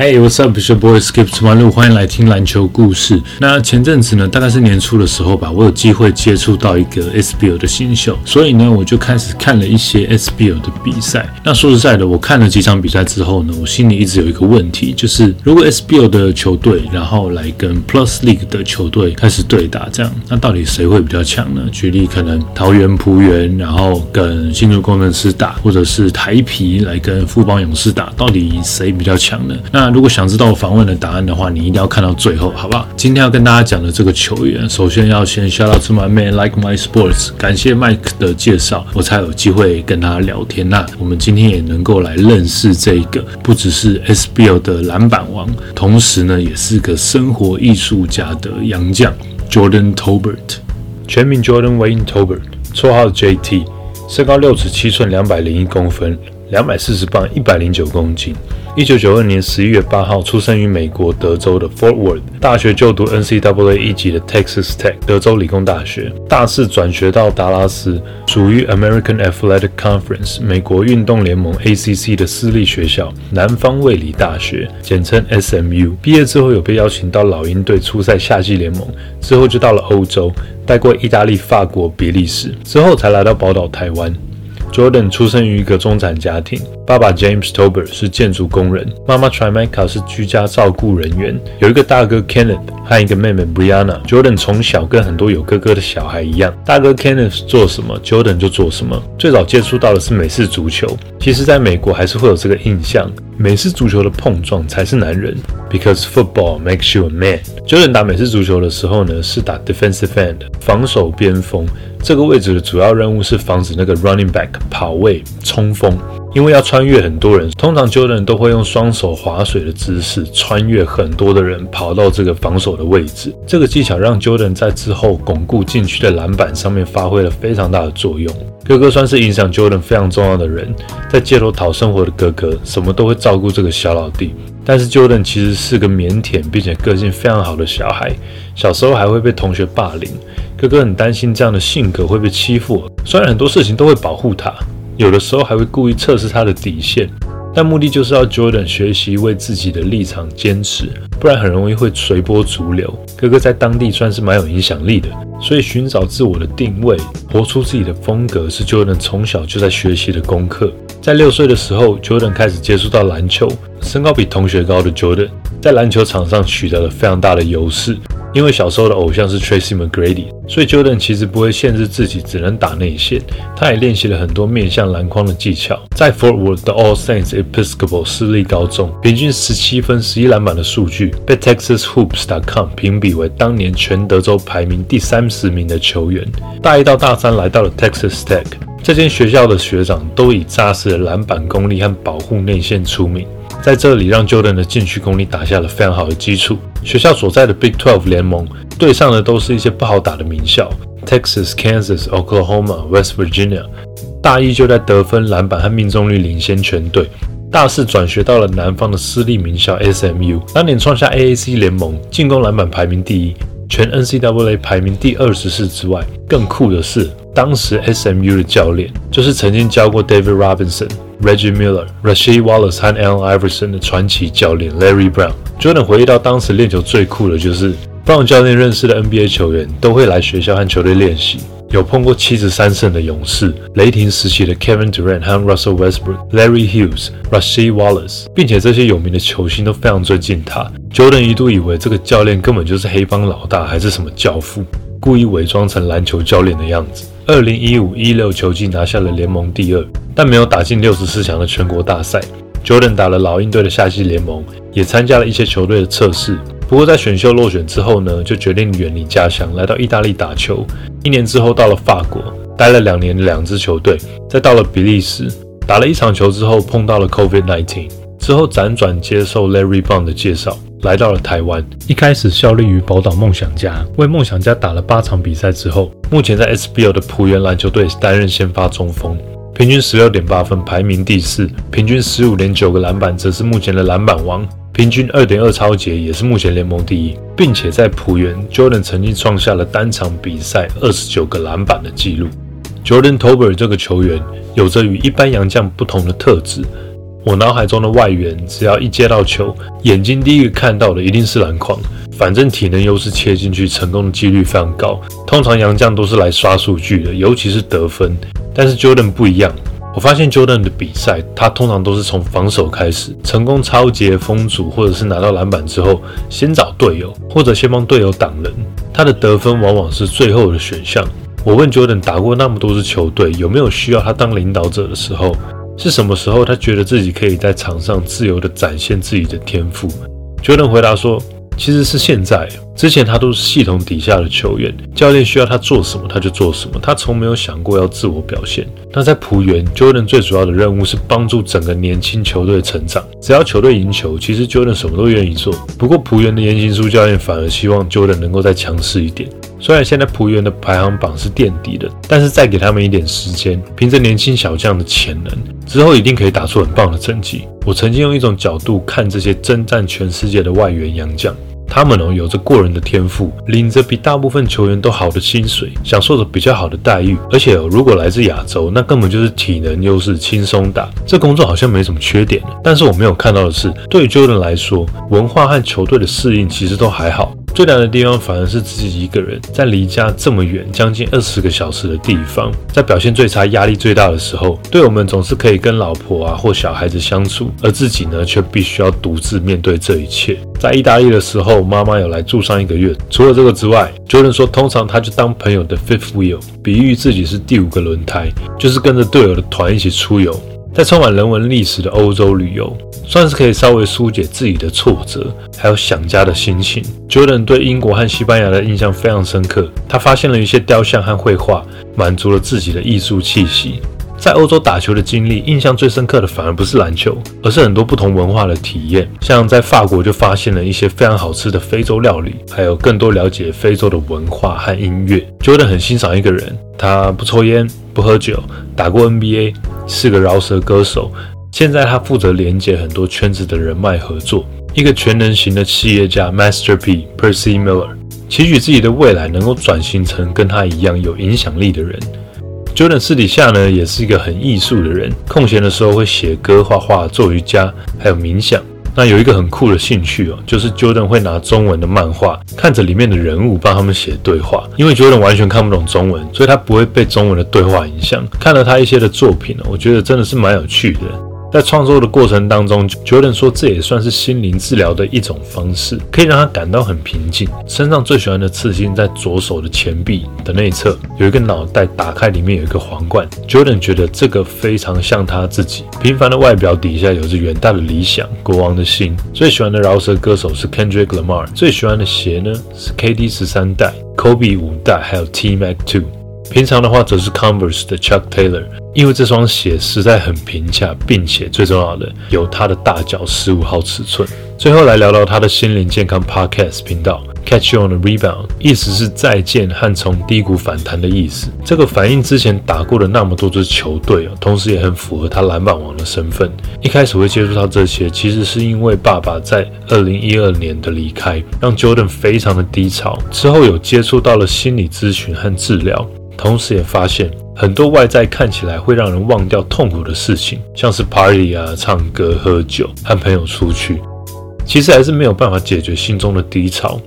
Hey, what's up? It's your boy Skip 出马路，欢迎来听篮球故事。那前阵子呢，大概是年初的时候吧，我有机会接触到一个 SBL 的新秀，所以呢，我就开始看了一些 SBL 的比赛。那说实在的，我看了几场比赛之后呢，我心里一直有一个问题，就是如果 SBL 的球队然后来跟 Plus League 的球队开始对打，这样，那到底谁会比较强呢？举例，可能桃园璞园然后跟新竹工程师打，或者是台皮来跟富邦勇士打，到底谁比较强呢？那如果想知道我访问的答案的话，你一定要看到最后，好不好？今天要跟大家讲的这个球员，首先要先 shout out to my man like my sports，感谢 Mike 的介绍，我才有机会跟他聊天。那我们今天也能够来认识这个，不只是 SBL 的篮板王，同时呢，也是个生活艺术家的洋将 Jordan Tobert，全名 Jordan Wayne Tobert，绰号 JT，身高六尺七寸，两百零一公分，两百四十磅，一百零九公斤。一九九二年十一月八号出生于美国德州的 Fort Worth，大学就读 NCAA 一级的 Texas Tech 德州理工大学，大四转学到达拉斯，属于 American Athletic Conference 美国运动联盟 ACC 的私立学校南方卫理大学，简称 SMU。毕业之后有被邀请到老鹰队出赛夏季联盟，之后就到了欧洲，待过意大利、法国、比利时，之后才来到宝岛台湾。Jordan 出生于一个中产家庭，爸爸 James Tober 是建筑工人，妈妈 Trimeca 是居家照顾人员，有一个大哥 Kenneth 和一个妹妹 Brianna。Jordan 从小跟很多有哥哥的小孩一样，大哥 Kenneth 做什么，Jordan 就做什么。最早接触到的是美式足球，其实在美国还是会有这个印象，美式足球的碰撞才是男人，because football makes you a man。Jordan 打美式足球的时候呢，是打 defensive end，防守边锋。这个位置的主要任务是防止那个 running back 跑位冲锋，因为要穿越很多人，通常 Jordan 都会用双手划水的姿势穿越很多的人，跑到这个防守的位置。这个技巧让 Jordan 在之后巩固禁区的篮板上面发挥了非常大的作用。哥哥算是影响 Jordan 非常重要的人，在街头讨生活的哥哥，什么都会照顾这个小老弟。但是 Jordan 其实是个腼腆并且个性非常好的小孩，小时候还会被同学霸凌。哥哥很担心这样的性格会被欺负，虽然很多事情都会保护他，有的时候还会故意测试他的底线，但目的就是要 Jordan 学习为自己的立场坚持，不然很容易会随波逐流。哥哥在当地算是蛮有影响力的，所以寻找自我的定位，活出自己的风格是 Jordan 从小就在学习的功课。在六岁的时候，Jordan 开始接触到篮球，身高比同学高的 Jordan 在篮球场上取得了非常大的优势。因为小时候的偶像是 Tracy McGrady，所以 Jordan 其实不会限制自己只能打内线，他也练习了很多面向篮筐的技巧。在 Fort Worth 的 All Saints Episcopal 私立高中，平均十七分、十一篮板的数据被 TexasHoops.com 评比为当年全德州排名第三十名的球员。大一到大三来到了 Texas Tech，这间学校的学长都以扎实的篮板功力和保护内线出名。在这里，让 Jordan 的禁区功力打下了非常好的基础。学校所在的 Big Twelve 联盟对上的都是一些不好打的名校，Texas、Kansas、Oklahoma、West Virginia。大一就在得分、篮板和命中率领先全队。大四转学到了南方的私立名校 SMU，当年创下 AAC 联盟进攻篮板排名第一，全 NCAA 排名第二十四之外。更酷的是，当时 SMU 的教练就是曾经教过 David Robinson。Reggie Miller、Rasheed Wallace 和 Allen Iverson 的传奇教练 Larry Brown。Jordan 回忆到当时练球最酷的就是帮教练认识的 NBA 球员都会来学校和球队练习。有碰过七十三胜的勇士、雷霆时期的 Kevin Durant 和 Russell Westbrook、Larry Hughes、Rasheed Wallace，并且这些有名的球星都非常尊敬他。Jordan 一度以为这个教练根本就是黑帮老大，还是什么教父，故意伪装成篮球教练的样子。二零一五一六球季拿下了联盟第二。但没有打进六十四强的全国大赛。Jordan 打了老鹰队的夏季联盟，也参加了一些球队的测试。不过在选秀落选之后呢，就决定远离家乡，来到意大利打球。一年之后到了法国，待了两年的两支球队，再到了比利时，打了一场球之后碰到了 COVID-19，之后辗转接受 Larry Bond 的介绍，来到了台湾。一开始效力于宝岛梦想家，为梦想家打了八场比赛之后，目前在 SBL 的浦原篮球队担任先发中锋。平均十六点八分，排名第四；平均十五点九个篮板，则是目前的篮板王；平均二点二超节，也是目前联盟第一。并且在浦原，Jordan 曾经创下了单场比赛二十九个篮板的纪录。Jordan Tober 这个球员有着与一般洋将不同的特质，我脑海中的外援，只要一接到球，眼睛第一个看到的一定是篮筐。反正体能优势切进去，成功的几率非常高。通常洋将都是来刷数据的，尤其是得分。但是 Jordan 不一样，我发现 Jordan 的比赛，他通常都是从防守开始，成功超截封阻，或者是拿到篮板之后，先找队友，或者先帮队友挡人。他的得分往往是最后的选项。我问 Jordan 打过那么多支球队，有没有需要他当领导者的时候？是什么时候他觉得自己可以在场上自由地展现自己的天赋？Jordan 回答说。其实是现在，之前他都是系统底下的球员，教练需要他做什么他就做什么，他从没有想过要自我表现。那在浦原，Jordan 最主要的任务是帮助整个年轻球队成长。只要球队赢球，其实 Jordan 什么都愿意做。不过浦原的言行书教练反而希望 Jordan 能够再强势一点。虽然现在浦原的排行榜是垫底的，但是再给他们一点时间，凭着年轻小将的潜能，之后一定可以打出很棒的成绩。我曾经用一种角度看这些征战全世界的外援洋将。他们哦有着过人的天赋，领着比大部分球员都好的薪水，享受着比较好的待遇，而且哦如果来自亚洲，那根本就是体能优势，轻松打。这工作好像没什么缺点。但是我没有看到的是，对于 Jordan 来说，文化和球队的适应其实都还好。最难的地方反而是自己一个人在离家这么远，将近二十个小时的地方，在表现最差、压力最大的时候，队友们总是可以跟老婆啊或小孩子相处，而自己呢却必须要独自面对这一切。在意大利的时候，妈妈有来住上一个月。除了这个之外，Jordan 说，通常他就当朋友的 fifth wheel，比喻自己是第五个轮胎，就是跟着队友的团一起出游。在充满人文历史的欧洲旅游，算是可以稍微疏解自己的挫折，还有想家的心情。Jordan 对英国和西班牙的印象非常深刻，他发现了一些雕像和绘画，满足了自己的艺术气息。在欧洲打球的经历，印象最深刻的反而不是篮球，而是很多不同文化的体验。像在法国就发现了一些非常好吃的非洲料理，还有更多了解非洲的文化和音乐。Jordan 很欣赏一个人，他不抽烟，不喝酒，打过 NBA，是个饶舌歌手。现在他负责连接很多圈子的人脉合作，一个全能型的企业家。Master P Percy Miller 期许自己的未来能够转型成跟他一样有影响力的人。Jordan 私底下呢，也是一个很艺术的人，空闲的时候会写歌、画画、做瑜伽，还有冥想。那有一个很酷的兴趣哦，就是 Jordan 会拿中文的漫画，看着里面的人物帮他们写对话。因为 Jordan 完全看不懂中文，所以他不会被中文的对话影响。看了他一些的作品呢，我觉得真的是蛮有趣的。在创作的过程当中，Jordan 说这也算是心灵治疗的一种方式，可以让他感到很平静。身上最喜欢的刺青在左手的前臂的内侧，有一个脑袋打开，里面有一个皇冠。Jordan 觉得这个非常像他自己平凡的外表底下有着远大的理想，国王的心。最喜欢的饶舌歌手是 Kendrick Lamar，最喜欢的鞋呢是 KD 十三代、Kobe 五代，还有 T Mac Two。平常的话则是 Converse 的 Chuck Taylor，因为这双鞋实在很平价，并且最重要的有它的大脚十五号尺寸。最后来聊聊他的心灵健康 Podcast 频道 Catch You on the Rebound，意思是再见和从低谷反弹的意思。这个反映之前打过的那么多支球队啊，同时也很符合他篮板王的身份。一开始会接触到这些，其实是因为爸爸在二零一二年的离开，让 Jordan 非常的低潮。之后有接触到了心理咨询和治疗。同时也发现很多外在看起来会让人忘掉痛苦的事情，像是 party 啊、唱歌、喝酒、和朋友出去，其实还是没有办法解决心中的低潮。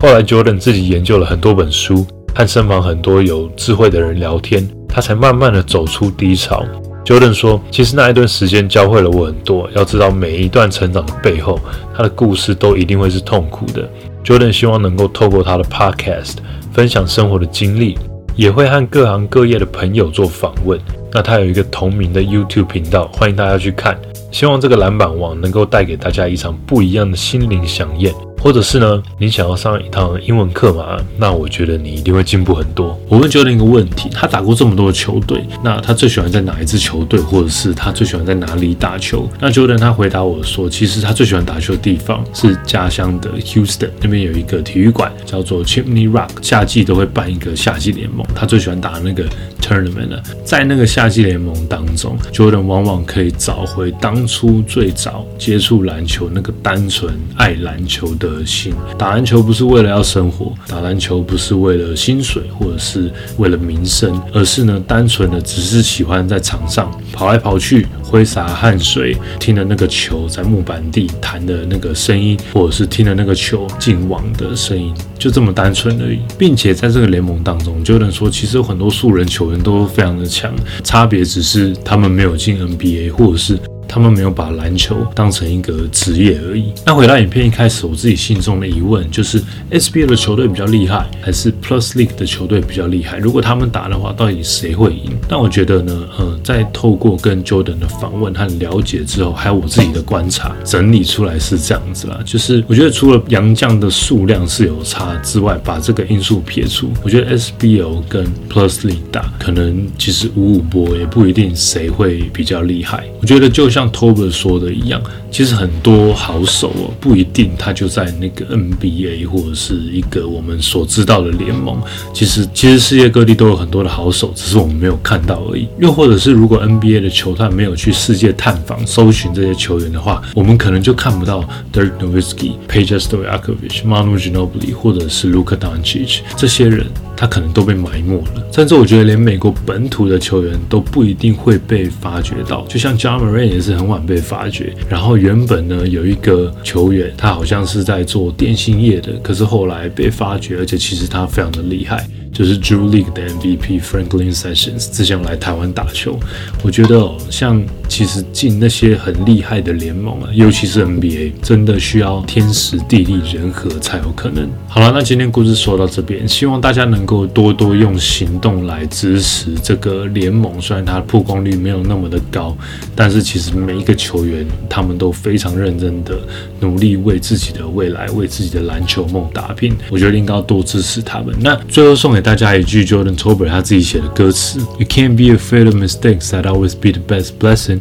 后来 Jordan 自己研究了很多本书，和身旁很多有智慧的人聊天，他才慢慢的走出低潮。Jordan 说：“其实那一段时间教会了我很多。要知道每一段成长的背后，他的故事都一定会是痛苦的。Jordan 希望能够透过他的 podcast 分享生活的经历。”也会和各行各业的朋友做访问。那他有一个同名的 YouTube 频道，欢迎大家去看。希望这个篮板网能够带给大家一场不一样的心灵飨宴。或者是呢？你想要上一堂英文课嘛？那我觉得你一定会进步很多。我问 Jordan 一个问题：他打过这么多的球队，那他最喜欢在哪一支球队，或者是他最喜欢在哪里打球？那 Jordan 他回答我说：其实他最喜欢打球的地方是家乡的 Houston 那边有一个体育馆叫做 Chimney Rock，夏季都会办一个夏季联盟。他最喜欢打那个 tournament 了，在那个夏季联盟当中，Jordan 往往可以找回当初最早接触篮球那个单纯爱篮球的。个心。打篮球不是为了要生活，打篮球不是为了薪水或者是为了名声，而是呢，单纯的只是喜欢在场上跑来跑去，挥洒汗水，听着那个球在木板地弹的那个声音，或者是听着那个球进网的声音，就这么单纯而已。并且在这个联盟当中，就能说其实有很多素人球员都非常的强，差别只是他们没有进 NBA，或者是。他们没有把篮球当成一个职业而已。那回到影片一开始，我自己心中的疑问就是 SBL 的球队比较厉害，还是 Plus League 的球队比较厉害？如果他们打的话，到底谁会赢？那我觉得呢，呃，在透过跟 Jordan 的访问和了解之后，还有我自己的观察整理出来是这样子啦。就是我觉得除了洋将的数量是有差之外，把这个因素撇除，我觉得 SBL 跟 Plus League 打，可能其实五五波也不一定谁会比较厉害。我觉得就像。像 Tober 说的一样，其实很多好手哦，不一定他就在那个 NBA 或者是一个我们所知道的联盟。其实，其实世界各地都有很多的好手，只是我们没有看到而已。又或者是，如果 NBA 的球探没有去世界探访、搜寻这些球员的话，我们可能就看不到 Dirk Nowitzki、Peja Stojakovic、Manu Ginobili 或者是 Luka Doncic 这些人。他可能都被埋没了，甚至我觉得连美国本土的球员都不一定会被发掘到。就像 j a m a r a n 也是是很晚被发掘，然后原本呢有一个球员，他好像是在做电信业的，可是后来被发掘，而且其实他非常的厉害。就是 Drew League 的 MVP Franklin Sessions 之前来台湾打球，我觉得哦，像其实进那些很厉害的联盟啊，尤其是 NBA，真的需要天时地利人和才有可能。好了，那今天故事说到这边，希望大家能够多多用行动来支持这个联盟。虽然它的曝光率没有那么的高，但是其实每一个球员他们都非常认真的努力为自己的未来、为自己的篮球梦打拼。我觉得应该要多支持他们。那最后送给。大家一句 Jordan Tober 他自己写的歌词：You can't be afraid of mistakes. That always be the best blessing.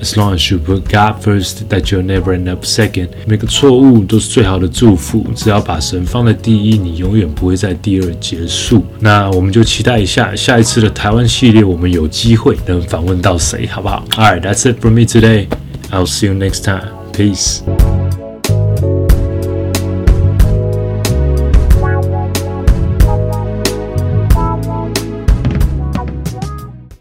As long as you put God first, that you'll never end up second. 每个错误都是最好的祝福。只要把神放在第一，你永远不会在第二结束。那我们就期待一下下一次的台湾系列，我们有机会能访问到谁，好不好？Alright, that's it for me today. I'll see you next time. Peace.